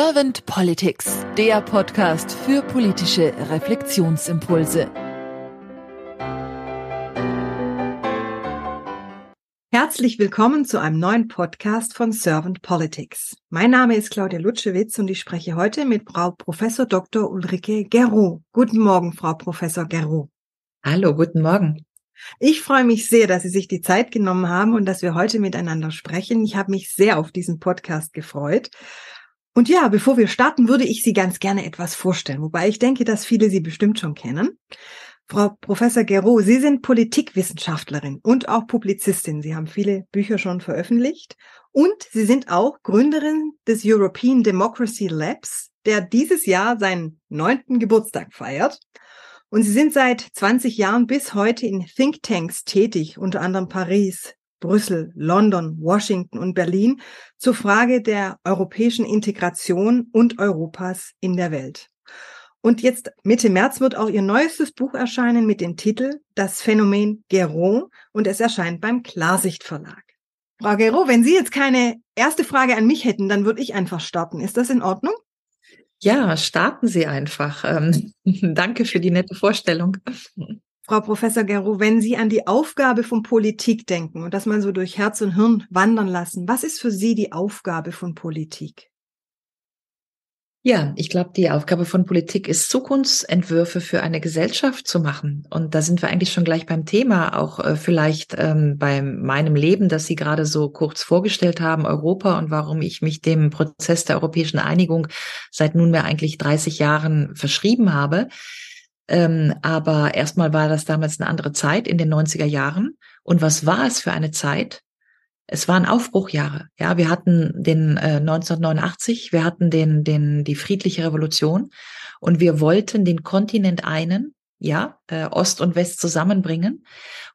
Servant Politics, der Podcast für politische Reflexionsimpulse. Herzlich willkommen zu einem neuen Podcast von Servant Politics. Mein Name ist Claudia Lutschewitz und ich spreche heute mit Frau Professor Dr. Ulrike Gerow. Guten Morgen, Frau Professor Gerow. Hallo, guten Morgen. Ich freue mich sehr, dass Sie sich die Zeit genommen haben und dass wir heute miteinander sprechen. Ich habe mich sehr auf diesen Podcast gefreut. Und ja, bevor wir starten, würde ich Sie ganz gerne etwas vorstellen, wobei ich denke, dass viele Sie bestimmt schon kennen. Frau Professor Gero, Sie sind Politikwissenschaftlerin und auch Publizistin. Sie haben viele Bücher schon veröffentlicht und Sie sind auch Gründerin des European Democracy Labs, der dieses Jahr seinen neunten Geburtstag feiert. Und Sie sind seit 20 Jahren bis heute in Thinktanks tätig, unter anderem Paris, Brüssel, London, Washington und Berlin zur Frage der europäischen Integration und Europas in der Welt. Und jetzt Mitte März wird auch ihr neuestes Buch erscheinen mit dem Titel Das Phänomen Gero und es erscheint beim Klarsicht Verlag. Frau Gero, wenn Sie jetzt keine erste Frage an mich hätten, dann würde ich einfach starten. Ist das in Ordnung? Ja, starten Sie einfach. Ähm, danke für die nette Vorstellung. Frau Professor Gero, wenn Sie an die Aufgabe von Politik denken und das mal so durch Herz und Hirn wandern lassen, was ist für Sie die Aufgabe von Politik? Ja, ich glaube, die Aufgabe von Politik ist, Zukunftsentwürfe für eine Gesellschaft zu machen. Und da sind wir eigentlich schon gleich beim Thema, auch äh, vielleicht ähm, bei meinem Leben, das Sie gerade so kurz vorgestellt haben, Europa und warum ich mich dem Prozess der europäischen Einigung seit nunmehr eigentlich 30 Jahren verschrieben habe. Ähm, aber erstmal war das damals eine andere Zeit in den 90er Jahren. Und was war es für eine Zeit? es waren Aufbruchjahre. Ja, wir hatten den äh, 1989, wir hatten den, den, die friedliche Revolution und wir wollten den Kontinent einen, ja, äh, Ost und West zusammenbringen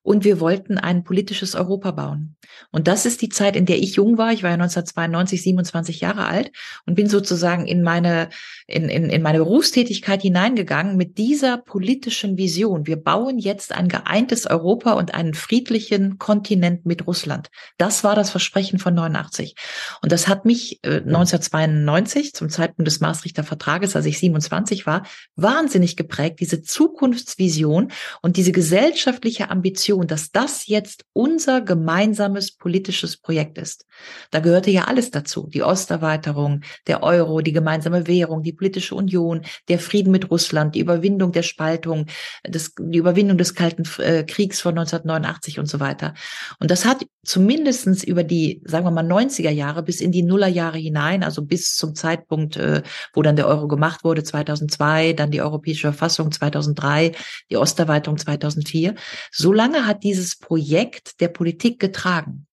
und wir wollten ein politisches Europa bauen. Und das ist die Zeit, in der ich jung war. Ich war ja 1992, 27 Jahre alt und bin sozusagen in meine, in, in, in meine Berufstätigkeit hineingegangen mit dieser politischen Vision. Wir bauen jetzt ein geeintes Europa und einen friedlichen Kontinent mit Russland. Das war das Versprechen von 89. Und das hat mich äh, 1992 zum Zeitpunkt des Maastrichter Vertrages, als ich 27 war, wahnsinnig geprägt, diese Zukunftsvision und diese gesellschaftliche Ambition, dass das jetzt unser gemeinsames politisches Projekt ist. Da gehörte ja alles dazu. Die Osterweiterung, der Euro, die gemeinsame Währung, die politische Union, der Frieden mit Russland, die Überwindung der Spaltung, das, die Überwindung des Kalten äh, Kriegs von 1989 und so weiter. Und das hat zumindestens über die, sagen wir mal, 90er Jahre bis in die Nullerjahre hinein, also bis zum Zeitpunkt, äh, wo dann der Euro gemacht wurde, 2002, dann die Europäische Verfassung 2003, die Osterweiterung 2004. So lange hat dieses Projekt der Politik getragen.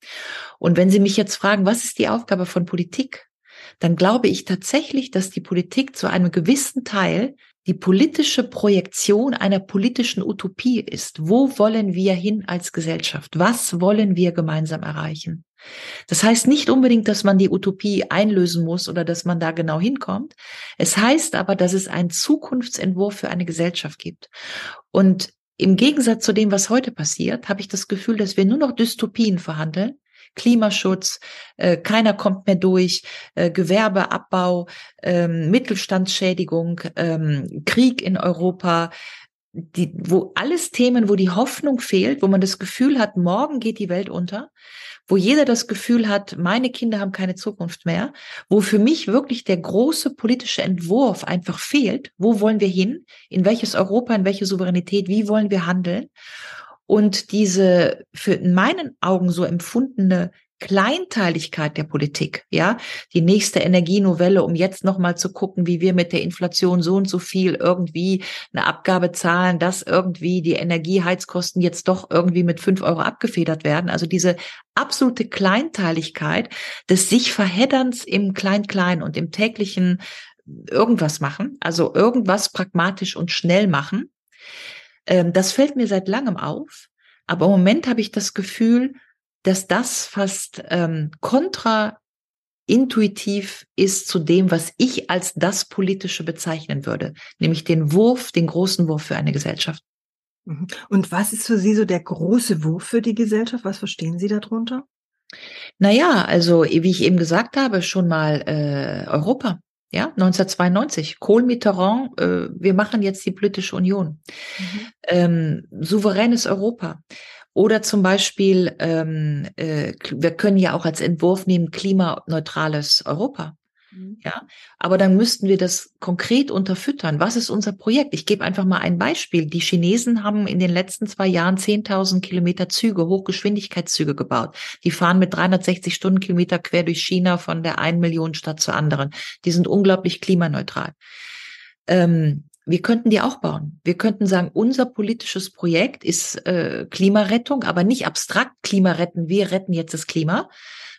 Und wenn Sie mich jetzt fragen, was ist die Aufgabe von Politik? Dann glaube ich tatsächlich, dass die Politik zu einem gewissen Teil die politische Projektion einer politischen Utopie ist. Wo wollen wir hin als Gesellschaft? Was wollen wir gemeinsam erreichen? Das heißt nicht unbedingt, dass man die Utopie einlösen muss oder dass man da genau hinkommt. Es heißt aber, dass es einen Zukunftsentwurf für eine Gesellschaft gibt. Und im Gegensatz zu dem, was heute passiert, habe ich das Gefühl, dass wir nur noch Dystopien verhandeln. Klimaschutz, äh, keiner kommt mehr durch, äh, Gewerbeabbau, ähm, Mittelstandsschädigung, ähm, Krieg in Europa, die, wo alles Themen, wo die Hoffnung fehlt, wo man das Gefühl hat, morgen geht die Welt unter wo jeder das Gefühl hat, meine Kinder haben keine Zukunft mehr, wo für mich wirklich der große politische Entwurf einfach fehlt. Wo wollen wir hin? In welches Europa, in welche Souveränität? Wie wollen wir handeln? Und diese für in meinen Augen so empfundene Kleinteiligkeit der Politik, ja, die nächste Energienovelle, um jetzt nochmal zu gucken, wie wir mit der Inflation so und so viel irgendwie eine Abgabe zahlen, dass irgendwie die Energieheizkosten jetzt doch irgendwie mit fünf Euro abgefedert werden. Also diese absolute Kleinteiligkeit des sich Verhedderns im Klein-Klein und im täglichen irgendwas machen, also irgendwas pragmatisch und schnell machen. Ähm, das fällt mir seit langem auf. Aber im Moment habe ich das Gefühl, dass das fast ähm, kontraintuitiv ist zu dem, was ich als das Politische bezeichnen würde, nämlich den Wurf, den großen Wurf für eine Gesellschaft. Mhm. Und was ist für Sie so der große Wurf für die Gesellschaft? Was verstehen Sie darunter? Naja, also wie ich eben gesagt habe, schon mal äh, Europa. Ja, 1992. Kohl Mitterrand, äh, wir machen jetzt die politische Union. Mhm. Ähm, souveränes Europa. Oder zum Beispiel, ähm, äh, wir können ja auch als Entwurf nehmen, klimaneutrales Europa. Mhm. Ja, aber dann müssten wir das konkret unterfüttern. Was ist unser Projekt? Ich gebe einfach mal ein Beispiel. Die Chinesen haben in den letzten zwei Jahren 10.000 Kilometer Züge, Hochgeschwindigkeitszüge gebaut. Die fahren mit 360 Stundenkilometer quer durch China von der einen Million Stadt zur anderen. Die sind unglaublich klimaneutral. Ähm, wir könnten die auch bauen. Wir könnten sagen, unser politisches Projekt ist äh, Klimarettung, aber nicht abstrakt Klima retten. Wir retten jetzt das Klima,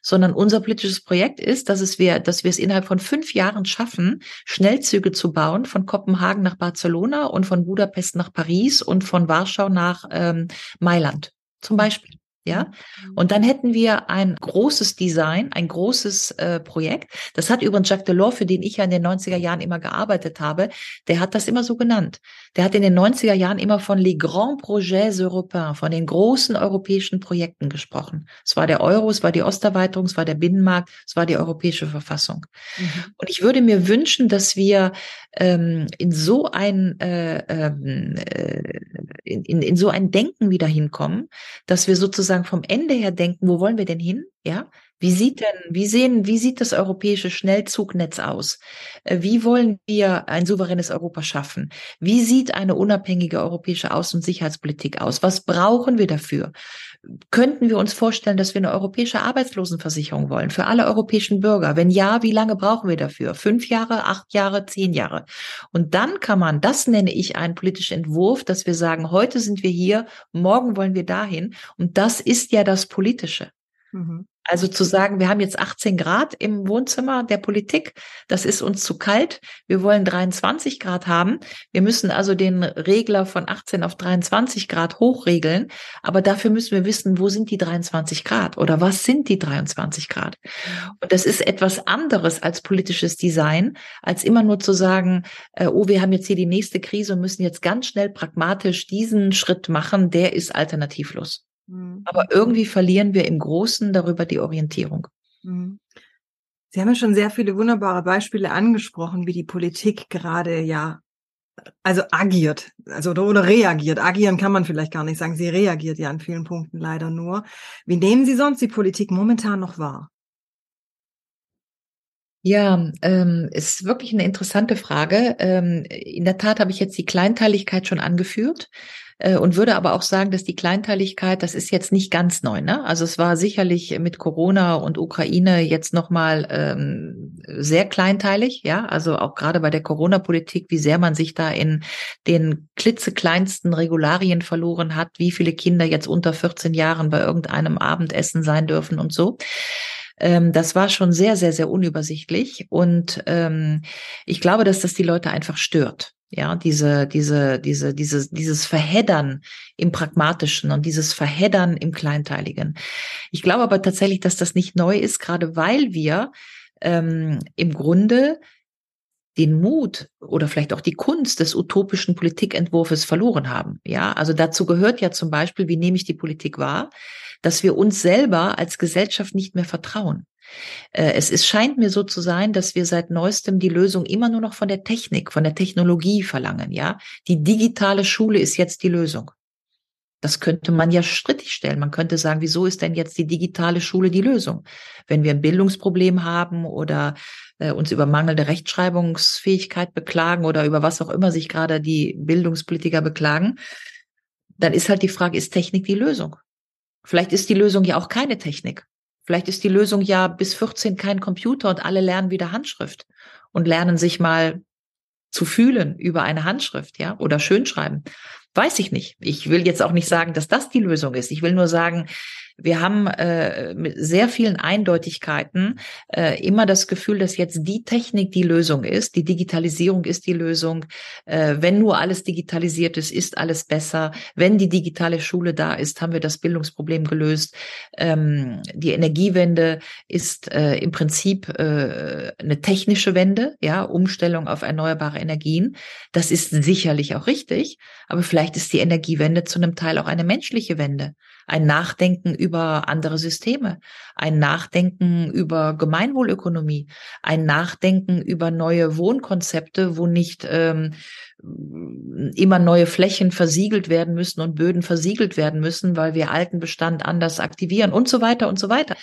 sondern unser politisches Projekt ist, dass es wir, dass wir es innerhalb von fünf Jahren schaffen, Schnellzüge zu bauen von Kopenhagen nach Barcelona und von Budapest nach Paris und von Warschau nach ähm, Mailand zum Beispiel. Ja, mhm. und dann hätten wir ein großes Design, ein großes äh, Projekt. Das hat übrigens Jacques Delors, für den ich ja in den 90er Jahren immer gearbeitet habe, der hat das immer so genannt. Der hat in den 90er Jahren immer von les grands projets européens, von den großen europäischen Projekten gesprochen. Es war der Euro, es war die Osterweiterung, es war der Binnenmarkt, es war die europäische Verfassung. Mhm. Und ich würde mir wünschen, dass wir ähm, in so ein äh, ähm, äh, in, in, in so ein Denken wieder hinkommen, dass wir sozusagen sozusagen vom Ende her denken, wo wollen wir denn hin? Ja, wie sieht denn, wie sehen, wie sieht das europäische Schnellzugnetz aus? Äh, wie wollen wir ein souveränes Europa schaffen? Wie sieht eine unabhängige europäische Außen- und Sicherheitspolitik aus? Was brauchen wir dafür? Könnten wir uns vorstellen, dass wir eine europäische Arbeitslosenversicherung wollen für alle europäischen Bürger? Wenn ja, wie lange brauchen wir dafür? Fünf Jahre, acht Jahre, zehn Jahre? Und dann kann man, das nenne ich einen politischen Entwurf, dass wir sagen, heute sind wir hier, morgen wollen wir dahin. Und das ist ja das Politische. Mhm. Also zu sagen, wir haben jetzt 18 Grad im Wohnzimmer der Politik, das ist uns zu kalt, wir wollen 23 Grad haben. Wir müssen also den Regler von 18 auf 23 Grad hochregeln, aber dafür müssen wir wissen, wo sind die 23 Grad oder was sind die 23 Grad? Und das ist etwas anderes als politisches Design, als immer nur zu sagen, äh, oh, wir haben jetzt hier die nächste Krise und müssen jetzt ganz schnell pragmatisch diesen Schritt machen, der ist alternativlos. Mhm. Aber irgendwie verlieren wir im Großen darüber die Orientierung. Mhm. Sie haben ja schon sehr viele wunderbare Beispiele angesprochen, wie die Politik gerade ja also agiert, also oder, oder reagiert. Agieren kann man vielleicht gar nicht sagen. Sie reagiert ja an vielen Punkten leider nur. Wie nehmen Sie sonst die Politik momentan noch wahr? Ja, ähm, ist wirklich eine interessante Frage. Ähm, in der Tat habe ich jetzt die Kleinteiligkeit schon angeführt. Äh, und würde aber auch sagen, dass die Kleinteiligkeit, das ist jetzt nicht ganz neu. Ne? Also es war sicherlich mit Corona und Ukraine jetzt nochmal ähm, sehr kleinteilig, ja. Also auch gerade bei der Corona-Politik, wie sehr man sich da in den klitzekleinsten Regularien verloren hat, wie viele Kinder jetzt unter 14 Jahren bei irgendeinem Abendessen sein dürfen und so ähm, das war schon sehr, sehr, sehr unübersichtlich. Und ähm, ich glaube, dass das die Leute einfach stört. Ja, diese, diese, diese, dieses, dieses Verheddern im Pragmatischen und dieses Verheddern im Kleinteiligen. Ich glaube aber tatsächlich, dass das nicht neu ist, gerade weil wir ähm, im Grunde den Mut oder vielleicht auch die Kunst des utopischen Politikentwurfs verloren haben. Ja, also dazu gehört ja zum Beispiel, wie nehme ich die Politik wahr, dass wir uns selber als Gesellschaft nicht mehr vertrauen. Äh, es ist, scheint mir so zu sein, dass wir seit neuestem die Lösung immer nur noch von der Technik, von der Technologie verlangen, ja. Die digitale Schule ist jetzt die Lösung. Das könnte man ja strittig stellen. Man könnte sagen, wieso ist denn jetzt die digitale Schule die Lösung? Wenn wir ein Bildungsproblem haben oder äh, uns über mangelnde Rechtschreibungsfähigkeit beklagen oder über was auch immer sich gerade die Bildungspolitiker beklagen, dann ist halt die Frage, ist Technik die Lösung? Vielleicht ist die Lösung ja auch keine Technik. Vielleicht ist die Lösung ja bis 14 kein Computer und alle lernen wieder Handschrift und lernen sich mal zu fühlen über eine Handschrift, ja, oder schönschreiben. Weiß ich nicht. Ich will jetzt auch nicht sagen, dass das die Lösung ist. Ich will nur sagen, wir haben äh, mit sehr vielen Eindeutigkeiten äh, immer das Gefühl, dass jetzt die Technik die Lösung ist, die Digitalisierung ist die Lösung. Äh, wenn nur alles digitalisiert ist, ist alles besser. Wenn die digitale Schule da ist, haben wir das Bildungsproblem gelöst. Ähm, die Energiewende ist äh, im Prinzip äh, eine technische Wende, ja, Umstellung auf erneuerbare Energien. Das ist sicherlich auch richtig, aber vielleicht ist die Energiewende zu einem Teil auch eine menschliche Wende. Ein Nachdenken über andere Systeme, ein Nachdenken über Gemeinwohlökonomie, ein Nachdenken über neue Wohnkonzepte, wo nicht ähm, immer neue Flächen versiegelt werden müssen und Böden versiegelt werden müssen, weil wir alten Bestand anders aktivieren und so weiter und so weiter.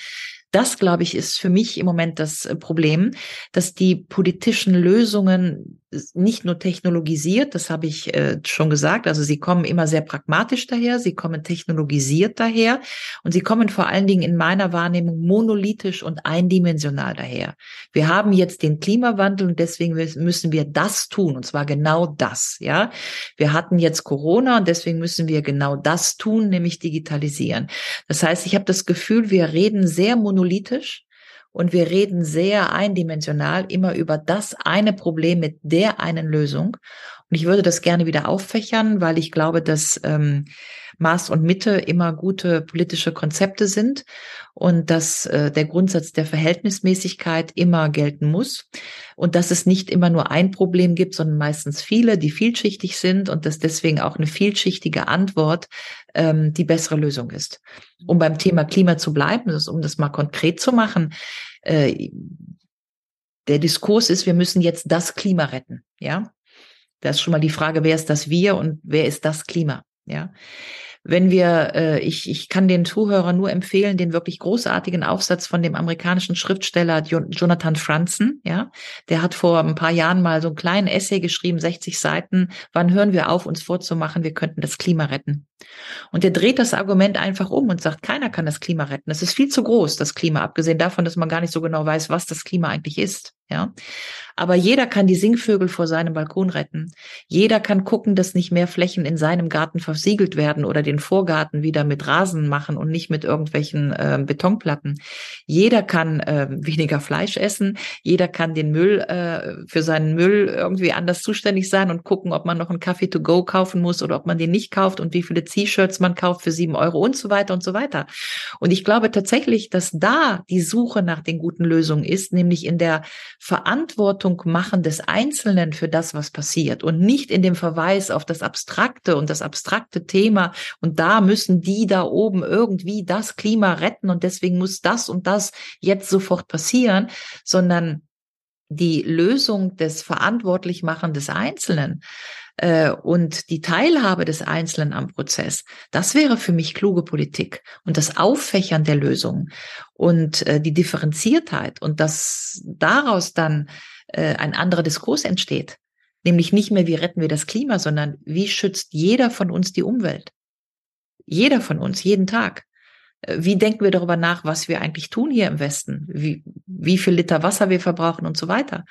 Das, glaube ich, ist für mich im Moment das äh, Problem, dass die politischen Lösungen nicht nur technologisiert, das habe ich äh, schon gesagt, also sie kommen immer sehr pragmatisch daher, sie kommen technologisiert daher und sie kommen vor allen Dingen in meiner Wahrnehmung monolithisch und eindimensional daher. Wir haben jetzt den Klimawandel und deswegen müssen wir das tun und zwar genau das, ja. Wir hatten jetzt Corona und deswegen müssen wir genau das tun, nämlich digitalisieren. Das heißt, ich habe das Gefühl, wir reden sehr monolithisch und wir reden sehr eindimensional immer über das eine Problem mit der einen Lösung. Und ich würde das gerne wieder auffächern, weil ich glaube, dass ähm, Maß und Mitte immer gute politische Konzepte sind und dass äh, der Grundsatz der Verhältnismäßigkeit immer gelten muss und dass es nicht immer nur ein Problem gibt, sondern meistens viele, die vielschichtig sind und dass deswegen auch eine vielschichtige Antwort ähm, die bessere Lösung ist. Um beim Thema Klima zu bleiben, um das mal konkret zu machen, äh, der Diskurs ist, wir müssen jetzt das Klima retten, ja. Da ist schon mal die Frage, wer ist das Wir und wer ist das Klima, ja wenn wir, äh, ich, ich kann den Zuhörern nur empfehlen, den wirklich großartigen Aufsatz von dem amerikanischen Schriftsteller Jonathan Franzen, ja, der hat vor ein paar Jahren mal so einen kleinen Essay geschrieben, 60 Seiten, wann hören wir auf, uns vorzumachen, wir könnten das Klima retten. Und der dreht das Argument einfach um und sagt, keiner kann das Klima retten. Es ist viel zu groß, das Klima, abgesehen davon, dass man gar nicht so genau weiß, was das Klima eigentlich ist. Ja, aber jeder kann die Singvögel vor seinem Balkon retten. Jeder kann gucken, dass nicht mehr Flächen in seinem Garten versiegelt werden oder den Vorgarten wieder mit Rasen machen und nicht mit irgendwelchen äh, Betonplatten. Jeder kann äh, weniger Fleisch essen. Jeder kann den Müll äh, für seinen Müll irgendwie anders zuständig sein und gucken, ob man noch einen Kaffee to go kaufen muss oder ob man den nicht kauft und wie viele T-Shirts man kauft für sieben Euro und so weiter und so weiter. Und ich glaube tatsächlich, dass da die Suche nach den guten Lösungen ist, nämlich in der Verantwortung machen des Einzelnen für das, was passiert und nicht in dem Verweis auf das Abstrakte und das abstrakte Thema. Und da müssen die da oben irgendwie das Klima retten und deswegen muss das und das jetzt sofort passieren, sondern die Lösung des Verantwortlichmachen des Einzelnen äh, und die Teilhabe des Einzelnen am Prozess, das wäre für mich kluge Politik und das Auffächern der Lösungen und äh, die Differenziertheit und dass daraus dann äh, ein anderer Diskurs entsteht. Nämlich nicht mehr, wie retten wir das Klima, sondern wie schützt jeder von uns die Umwelt? Jeder von uns, jeden Tag. Äh, wie denken wir darüber nach, was wir eigentlich tun hier im Westen? Wie, wie viel Liter Wasser wir verbrauchen und so weiter?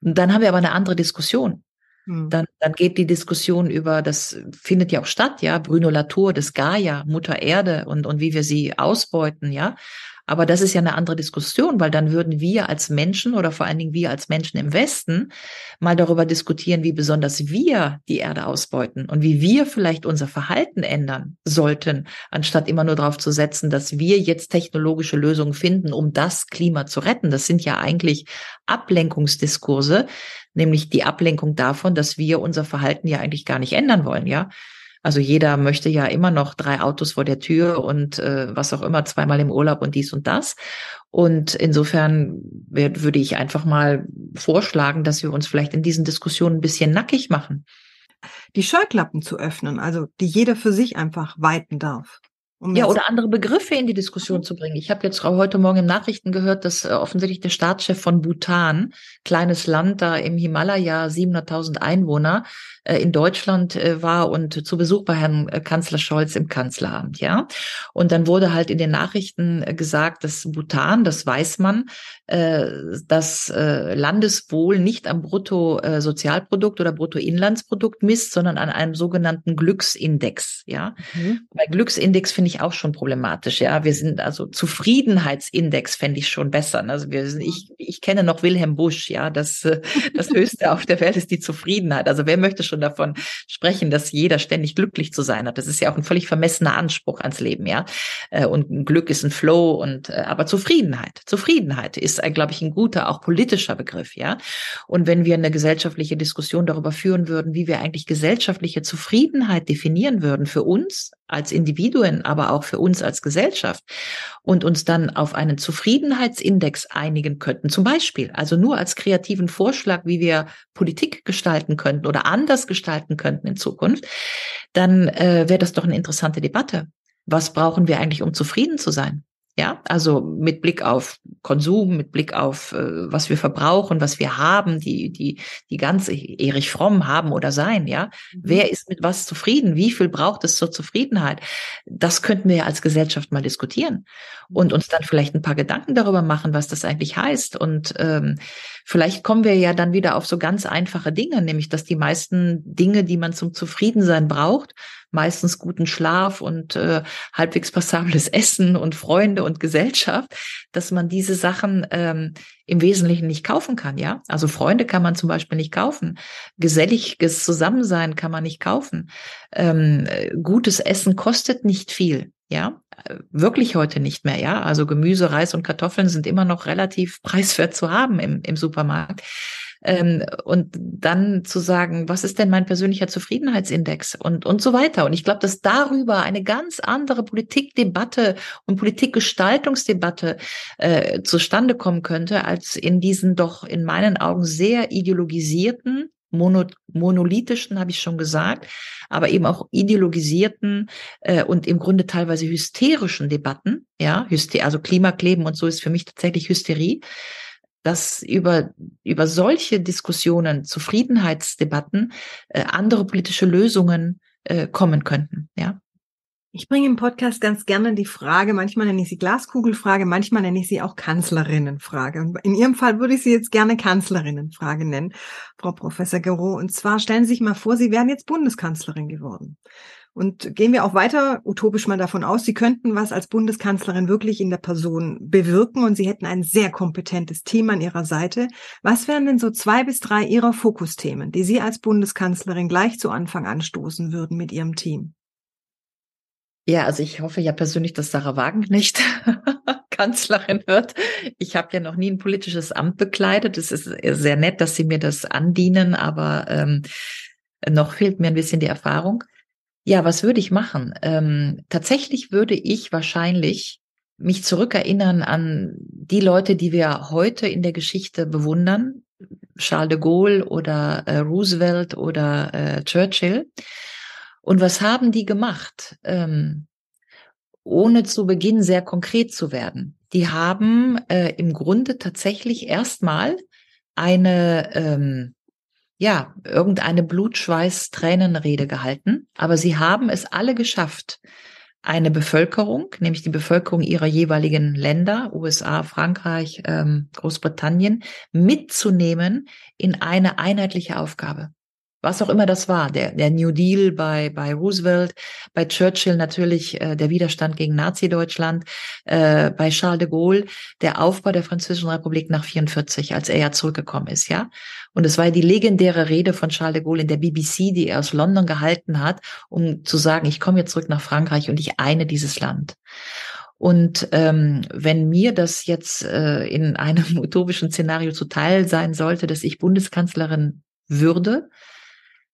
Dann haben wir aber eine andere Diskussion. Hm. Dann, dann geht die Diskussion über, das findet ja auch statt, ja, Bruno Latour, das Gaia, Mutter Erde und, und wie wir sie ausbeuten, ja. Aber das ist ja eine andere Diskussion, weil dann würden wir als Menschen oder vor allen Dingen wir als Menschen im Westen mal darüber diskutieren, wie besonders wir die Erde ausbeuten und wie wir vielleicht unser Verhalten ändern sollten, anstatt immer nur darauf zu setzen, dass wir jetzt technologische Lösungen finden, um das Klima zu retten. Das sind ja eigentlich Ablenkungsdiskurse, nämlich die Ablenkung davon, dass wir unser Verhalten ja eigentlich gar nicht ändern wollen, ja. Also jeder möchte ja immer noch drei Autos vor der Tür und äh, was auch immer, zweimal im Urlaub und dies und das. Und insofern werd, würde ich einfach mal vorschlagen, dass wir uns vielleicht in diesen Diskussionen ein bisschen nackig machen. Die Scheuklappen zu öffnen, also die jeder für sich einfach weiten darf. Um ja, oder andere Begriffe in die Diskussion zu bringen. Ich habe jetzt heute Morgen im Nachrichten gehört, dass äh, offensichtlich der Staatschef von Bhutan, kleines Land da im Himalaya, 700.000 Einwohner, in Deutschland äh, war und zu Besuch bei Herrn äh, Kanzler Scholz im Kanzleramt, ja. Und dann wurde halt in den Nachrichten äh, gesagt, dass Bhutan, das weiß man, äh, das äh, Landeswohl nicht am Bruttosozialprodukt oder Bruttoinlandsprodukt misst, sondern an einem sogenannten Glücksindex, ja. Mhm. Bei Glücksindex finde ich auch schon problematisch. Ja, wir sind also Zufriedenheitsindex fände ich schon besser. Also wir sind, ich, ich kenne noch Wilhelm Busch. Ja, das, äh, das höchste auf der Welt ist die Zufriedenheit. Also wer möchte schon davon sprechen, dass jeder ständig glücklich zu sein hat? Das ist ja auch ein völlig vermessener Anspruch ans Leben. Ja, äh, und Glück ist ein Flow und, äh, aber Zufriedenheit, Zufriedenheit ist, glaube ich, ein guter, auch politischer Begriff. Ja, und wenn wir eine gesellschaftliche Diskussion darüber führen würden, wie wir eigentlich gesellschaftliche Zufriedenheit definieren würden für uns als Individuen, aber auch für uns als Gesellschaft und uns dann auf einen Zufriedenheitsindex einigen könnten, zum Beispiel, also nur als kreativen Vorschlag, wie wir Politik gestalten könnten oder anders gestalten könnten in Zukunft, dann äh, wäre das doch eine interessante Debatte. Was brauchen wir eigentlich, um zufrieden zu sein? Ja, also mit Blick auf Konsum, mit Blick auf äh, was wir verbrauchen, was wir haben, die die die ganz Erich Fromm haben oder sein. Ja, mhm. wer ist mit was zufrieden? Wie viel braucht es zur Zufriedenheit? Das könnten wir als Gesellschaft mal diskutieren und uns dann vielleicht ein paar Gedanken darüber machen, was das eigentlich heißt. Und ähm, vielleicht kommen wir ja dann wieder auf so ganz einfache Dinge, nämlich dass die meisten Dinge, die man zum Zufriedensein braucht, meistens guten Schlaf und äh, halbwegs passables Essen und Freunde und Gesellschaft, dass man diese Sachen ähm, im Wesentlichen nicht kaufen kann, ja. Also Freunde kann man zum Beispiel nicht kaufen. Geselliges Zusammensein kann man nicht kaufen. Ähm, gutes Essen kostet nicht viel. Ja, wirklich heute nicht mehr. Ja, also Gemüse, Reis und Kartoffeln sind immer noch relativ preiswert zu haben im, im Supermarkt. Ähm, und dann zu sagen, was ist denn mein persönlicher Zufriedenheitsindex und, und so weiter. Und ich glaube, dass darüber eine ganz andere Politikdebatte und Politikgestaltungsdebatte äh, zustande kommen könnte, als in diesen doch in meinen Augen sehr ideologisierten mono, monolithischen, habe ich schon gesagt, aber eben auch ideologisierten äh, und im Grunde teilweise hysterischen Debatten, ja, Hyster also Klimakleben und so ist für mich tatsächlich Hysterie, dass über, über solche Diskussionen, Zufriedenheitsdebatten, äh, andere politische Lösungen äh, kommen könnten, ja. Ich bringe im Podcast ganz gerne die Frage, manchmal nenne ich sie Glaskugelfrage, manchmal nenne ich sie auch Kanzlerinnenfrage. Und in Ihrem Fall würde ich sie jetzt gerne Kanzlerinnenfrage nennen, Frau Professor Gero. Und zwar stellen Sie sich mal vor, Sie wären jetzt Bundeskanzlerin geworden. Und gehen wir auch weiter utopisch mal davon aus, Sie könnten was als Bundeskanzlerin wirklich in der Person bewirken und Sie hätten ein sehr kompetentes Team an Ihrer Seite. Was wären denn so zwei bis drei Ihrer Fokusthemen, die Sie als Bundeskanzlerin gleich zu Anfang anstoßen würden mit Ihrem Team? Ja, also ich hoffe ja persönlich, dass Sarah Wagenknecht Kanzlerin wird. Ich habe ja noch nie ein politisches Amt bekleidet. Es ist sehr nett, dass Sie mir das andienen, aber ähm, noch fehlt mir ein bisschen die Erfahrung. Ja, was würde ich machen? Ähm, tatsächlich würde ich wahrscheinlich mich zurückerinnern an die Leute, die wir heute in der Geschichte bewundern, Charles de Gaulle oder äh, Roosevelt oder äh, Churchill. Und was haben die gemacht? Ähm, ohne zu Beginn sehr konkret zu werden. Die haben äh, im Grunde tatsächlich erstmal eine ähm, ja, irgendeine Blutschweiß-Tränenrede gehalten, aber sie haben es alle geschafft, eine Bevölkerung, nämlich die Bevölkerung ihrer jeweiligen Länder, USA, Frankreich, ähm, Großbritannien, mitzunehmen in eine einheitliche Aufgabe was auch immer das war, der, der New Deal bei, bei Roosevelt, bei Churchill natürlich äh, der Widerstand gegen Nazi-Deutschland, äh, bei Charles de Gaulle der Aufbau der Französischen Republik nach 44, als er ja zurückgekommen ist, ja. Und es war die legendäre Rede von Charles de Gaulle in der BBC, die er aus London gehalten hat, um zu sagen, ich komme jetzt zurück nach Frankreich und ich eine dieses Land. Und ähm, wenn mir das jetzt äh, in einem utopischen Szenario zuteil sein sollte, dass ich Bundeskanzlerin würde,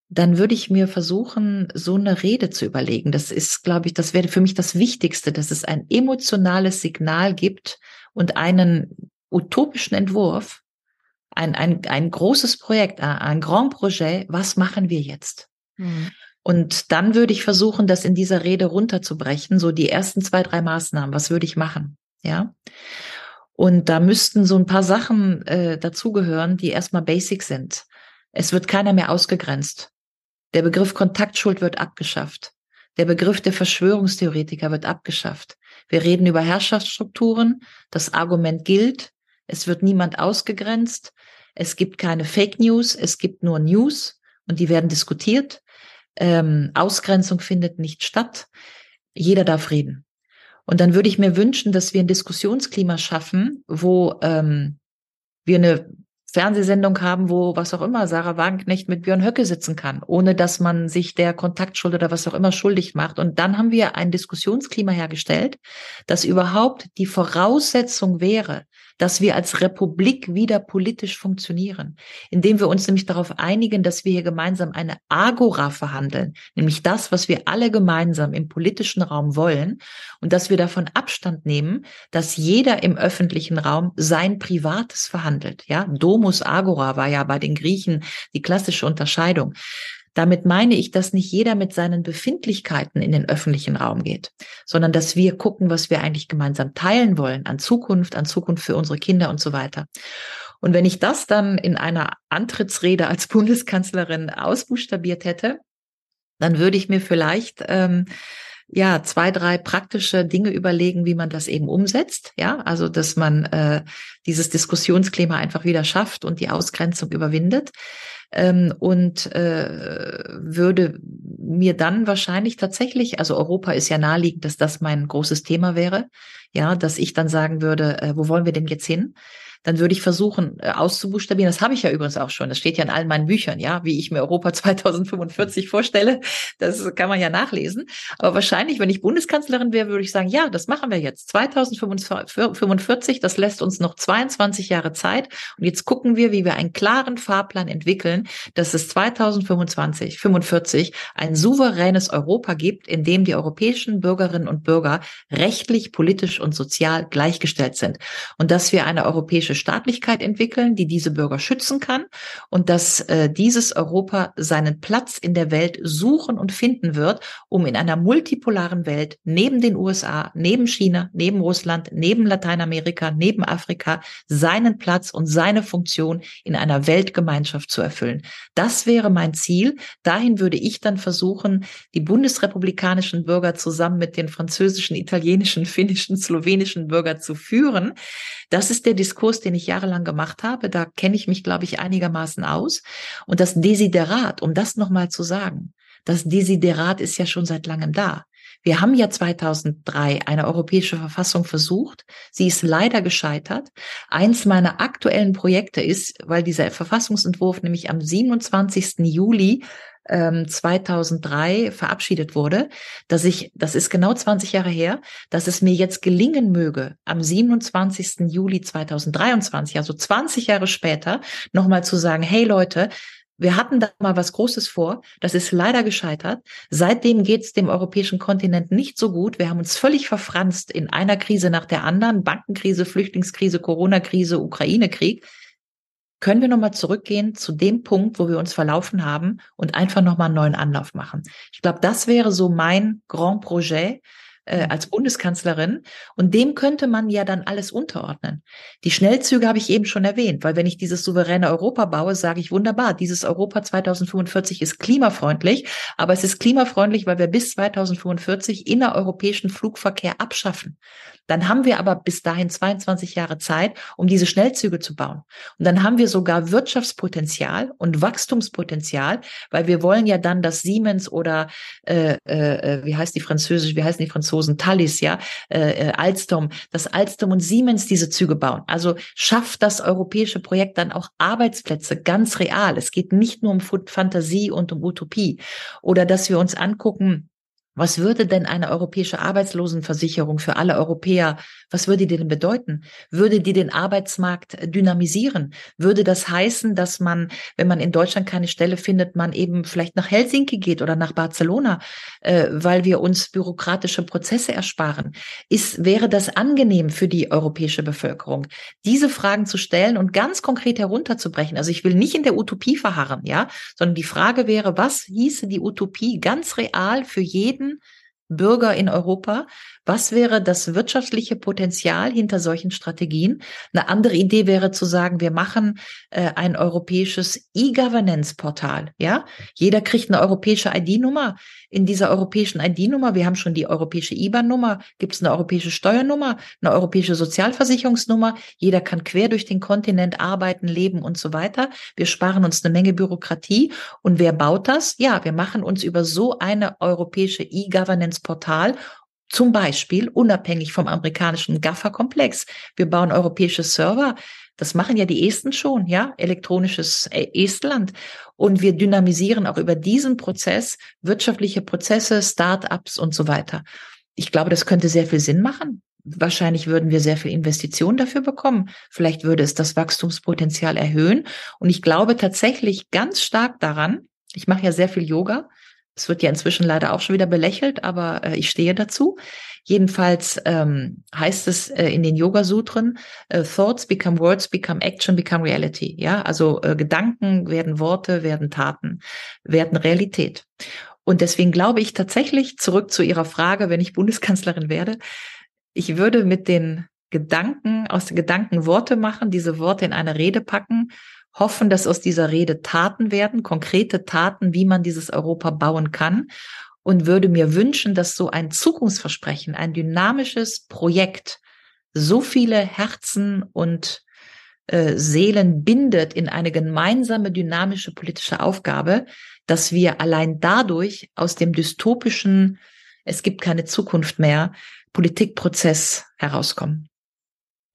dann würde ich mir versuchen, so eine Rede zu überlegen. Das ist, glaube ich, das wäre für mich das Wichtigste, dass es ein emotionales Signal gibt und einen utopischen Entwurf, ein, ein, ein großes Projekt, ein Grand Projet. Was machen wir jetzt? Mhm. Und dann würde ich versuchen, das in dieser Rede runterzubrechen, so die ersten zwei, drei Maßnahmen. Was würde ich machen? Ja. Und da müssten so ein paar Sachen äh, dazugehören, die erstmal basic sind. Es wird keiner mehr ausgegrenzt. Der Begriff Kontaktschuld wird abgeschafft. Der Begriff der Verschwörungstheoretiker wird abgeschafft. Wir reden über Herrschaftsstrukturen. Das Argument gilt. Es wird niemand ausgegrenzt. Es gibt keine Fake News. Es gibt nur News und die werden diskutiert. Ähm, Ausgrenzung findet nicht statt. Jeder darf reden. Und dann würde ich mir wünschen, dass wir ein Diskussionsklima schaffen, wo ähm, wir eine Fernsehsendung haben, wo was auch immer Sarah Wagenknecht mit Björn Höcke sitzen kann, ohne dass man sich der Kontaktschuld oder was auch immer schuldig macht. Und dann haben wir ein Diskussionsklima hergestellt, das überhaupt die Voraussetzung wäre, dass wir als Republik wieder politisch funktionieren, indem wir uns nämlich darauf einigen, dass wir hier gemeinsam eine Agora verhandeln, nämlich das, was wir alle gemeinsam im politischen Raum wollen und dass wir davon Abstand nehmen, dass jeder im öffentlichen Raum sein Privates verhandelt. Ja, Domus Agora war ja bei den Griechen die klassische Unterscheidung. Damit meine ich, dass nicht jeder mit seinen Befindlichkeiten in den öffentlichen Raum geht, sondern dass wir gucken, was wir eigentlich gemeinsam teilen wollen an Zukunft, an Zukunft für unsere Kinder und so weiter. Und wenn ich das dann in einer Antrittsrede als Bundeskanzlerin ausbuchstabiert hätte, dann würde ich mir vielleicht ähm, ja zwei, drei praktische Dinge überlegen, wie man das eben umsetzt. Ja, also dass man äh, dieses Diskussionsklima einfach wieder schafft und die Ausgrenzung überwindet ähm, und äh, würde mir dann wahrscheinlich tatsächlich, also Europa ist ja naheliegend, dass das mein großes Thema wäre, ja, dass ich dann sagen würde, äh, wo wollen wir denn jetzt hin? Dann würde ich versuchen äh, auszubuchstabieren. Das habe ich ja übrigens auch schon. Das steht ja in allen meinen Büchern, ja, wie ich mir Europa 2045 vorstelle. Das kann man ja nachlesen. Aber wahrscheinlich, wenn ich Bundeskanzlerin wäre, würde ich sagen, ja, das machen wir jetzt. 2045, das lässt uns noch 22 Jahre Zeit. Und jetzt gucken wir, wie wir einen klaren Fahrplan entwickeln, dass es 2025, 45 ein souveränes Europa gibt, in dem die europäischen Bürgerinnen und Bürger rechtlich, politisch und sozial gleichgestellt sind. Und dass wir eine europäische Staatlichkeit entwickeln, die diese Bürger schützen kann und dass äh, dieses Europa seinen Platz in der Welt suchen und finden wird, um in einer multipolaren Welt neben den USA, neben China, neben Russland, neben Lateinamerika, neben Afrika seinen Platz und seine Funktion in einer Weltgemeinschaft zu erfüllen. Das wäre mein Ziel. Dahin würde ich dann versuchen, die bundesrepublikanischen Bürger zusammen mit den französischen, italienischen, finnischen, slowenischen Bürger zu führen. Das ist der Diskurs, den ich jahrelang gemacht habe. Da kenne ich mich, glaube ich, einigermaßen aus. Und das Desiderat, um das nochmal zu sagen, das Desiderat ist ja schon seit langem da. Wir haben ja 2003 eine europäische Verfassung versucht. Sie ist leider gescheitert. Eins meiner aktuellen Projekte ist, weil dieser Verfassungsentwurf nämlich am 27. Juli 2003 ähm, verabschiedet wurde, dass ich, das ist genau 20 Jahre her, dass es mir jetzt gelingen möge, am 27. Juli 2023, also 20 Jahre später, nochmal zu sagen, hey Leute, wir hatten da mal was Großes vor. Das ist leider gescheitert. Seitdem geht es dem europäischen Kontinent nicht so gut. Wir haben uns völlig verfranst in einer Krise nach der anderen. Bankenkrise, Flüchtlingskrise, Corona-Krise, Ukraine-Krieg können wir nochmal zurückgehen zu dem Punkt, wo wir uns verlaufen haben und einfach nochmal einen neuen Anlauf machen. Ich glaube, das wäre so mein Grand Projet, äh, mhm. als Bundeskanzlerin. Und dem könnte man ja dann alles unterordnen. Die Schnellzüge habe ich eben schon erwähnt, weil wenn ich dieses souveräne Europa baue, sage ich wunderbar, dieses Europa 2045 ist klimafreundlich, aber es ist klimafreundlich, weil wir bis 2045 innereuropäischen Flugverkehr abschaffen. Dann haben wir aber bis dahin 22 Jahre Zeit, um diese Schnellzüge zu bauen. Und dann haben wir sogar Wirtschaftspotenzial und Wachstumspotenzial, weil wir wollen ja dann, dass Siemens oder äh, äh, wie heißt die Französisch, wie heißen die Franzosen, Thalys, ja, äh, äh, Alstom, dass Alstom und Siemens diese Züge bauen. Also schafft das europäische Projekt dann auch Arbeitsplätze ganz real. Es geht nicht nur um Fantasie und um Utopie. Oder dass wir uns angucken, was würde denn eine europäische Arbeitslosenversicherung für alle Europäer, was würde die denn bedeuten? Würde die den Arbeitsmarkt dynamisieren? Würde das heißen, dass man, wenn man in Deutschland keine Stelle findet, man eben vielleicht nach Helsinki geht oder nach Barcelona, äh, weil wir uns bürokratische Prozesse ersparen? Ist, wäre das angenehm für die europäische Bevölkerung? Diese Fragen zu stellen und ganz konkret herunterzubrechen. Also ich will nicht in der Utopie verharren, ja, sondern die Frage wäre, was hieße die Utopie ganz real für jeden arbeiten Bürger in Europa. Was wäre das wirtschaftliche Potenzial hinter solchen Strategien? Eine andere Idee wäre zu sagen, wir machen äh, ein europäisches E-Governance-Portal. Ja, jeder kriegt eine europäische ID-Nummer. In dieser europäischen ID-Nummer, wir haben schon die europäische IBAN-Nummer, gibt es eine europäische Steuernummer, eine europäische Sozialversicherungsnummer. Jeder kann quer durch den Kontinent arbeiten, leben und so weiter. Wir sparen uns eine Menge Bürokratie. Und wer baut das? Ja, wir machen uns über so eine europäische E-Governance-Portal zum Beispiel unabhängig vom amerikanischen GAFA-Komplex. Wir bauen europäische Server Das machen ja die Esten schon, ja, elektronisches äh, Estland. Und wir dynamisieren auch über diesen Prozess wirtschaftliche Prozesse, Start-ups und so weiter. Ich glaube, das könnte sehr viel Sinn machen. Wahrscheinlich würden wir sehr viel Investitionen dafür bekommen. Vielleicht würde es das Wachstumspotenzial erhöhen. Und ich glaube tatsächlich ganz stark daran, ich mache ja sehr viel Yoga. Es wird ja inzwischen leider auch schon wieder belächelt, aber äh, ich stehe dazu. Jedenfalls ähm, heißt es äh, in den Yoga-Sutren, äh, Thoughts become words, become action, become reality. Ja, also äh, Gedanken werden Worte, werden Taten, werden Realität. Und deswegen glaube ich tatsächlich, zurück zu Ihrer Frage, wenn ich Bundeskanzlerin werde, ich würde mit den Gedanken, aus den Gedanken Worte machen, diese Worte in eine Rede packen, hoffen, dass aus dieser Rede Taten werden, konkrete Taten, wie man dieses Europa bauen kann und würde mir wünschen, dass so ein Zukunftsversprechen, ein dynamisches Projekt so viele Herzen und äh, Seelen bindet in eine gemeinsame dynamische politische Aufgabe, dass wir allein dadurch aus dem dystopischen, es gibt keine Zukunft mehr, Politikprozess herauskommen.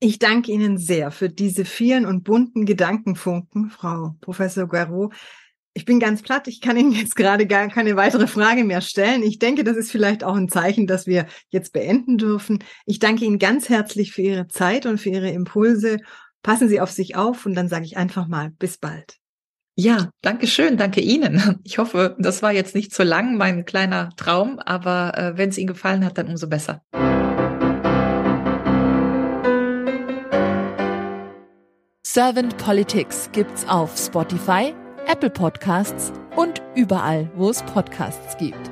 Ich danke Ihnen sehr für diese vielen und bunten Gedankenfunken, Frau Professor Guerrero. Ich bin ganz platt. Ich kann Ihnen jetzt gerade gar keine weitere Frage mehr stellen. Ich denke, das ist vielleicht auch ein Zeichen, dass wir jetzt beenden dürfen. Ich danke Ihnen ganz herzlich für Ihre Zeit und für Ihre Impulse. Passen Sie auf sich auf und dann sage ich einfach mal bis bald. Ja, danke schön, danke Ihnen. Ich hoffe, das war jetzt nicht zu lang, mein kleiner Traum, aber äh, wenn es Ihnen gefallen hat, dann umso besser. Servant Politics gibt's auf Spotify, Apple Podcasts und überall, wo es Podcasts gibt.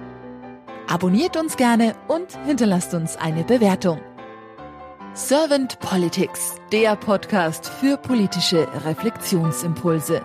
Abonniert uns gerne und hinterlasst uns eine Bewertung. Servant Politics, der Podcast für politische Reflexionsimpulse.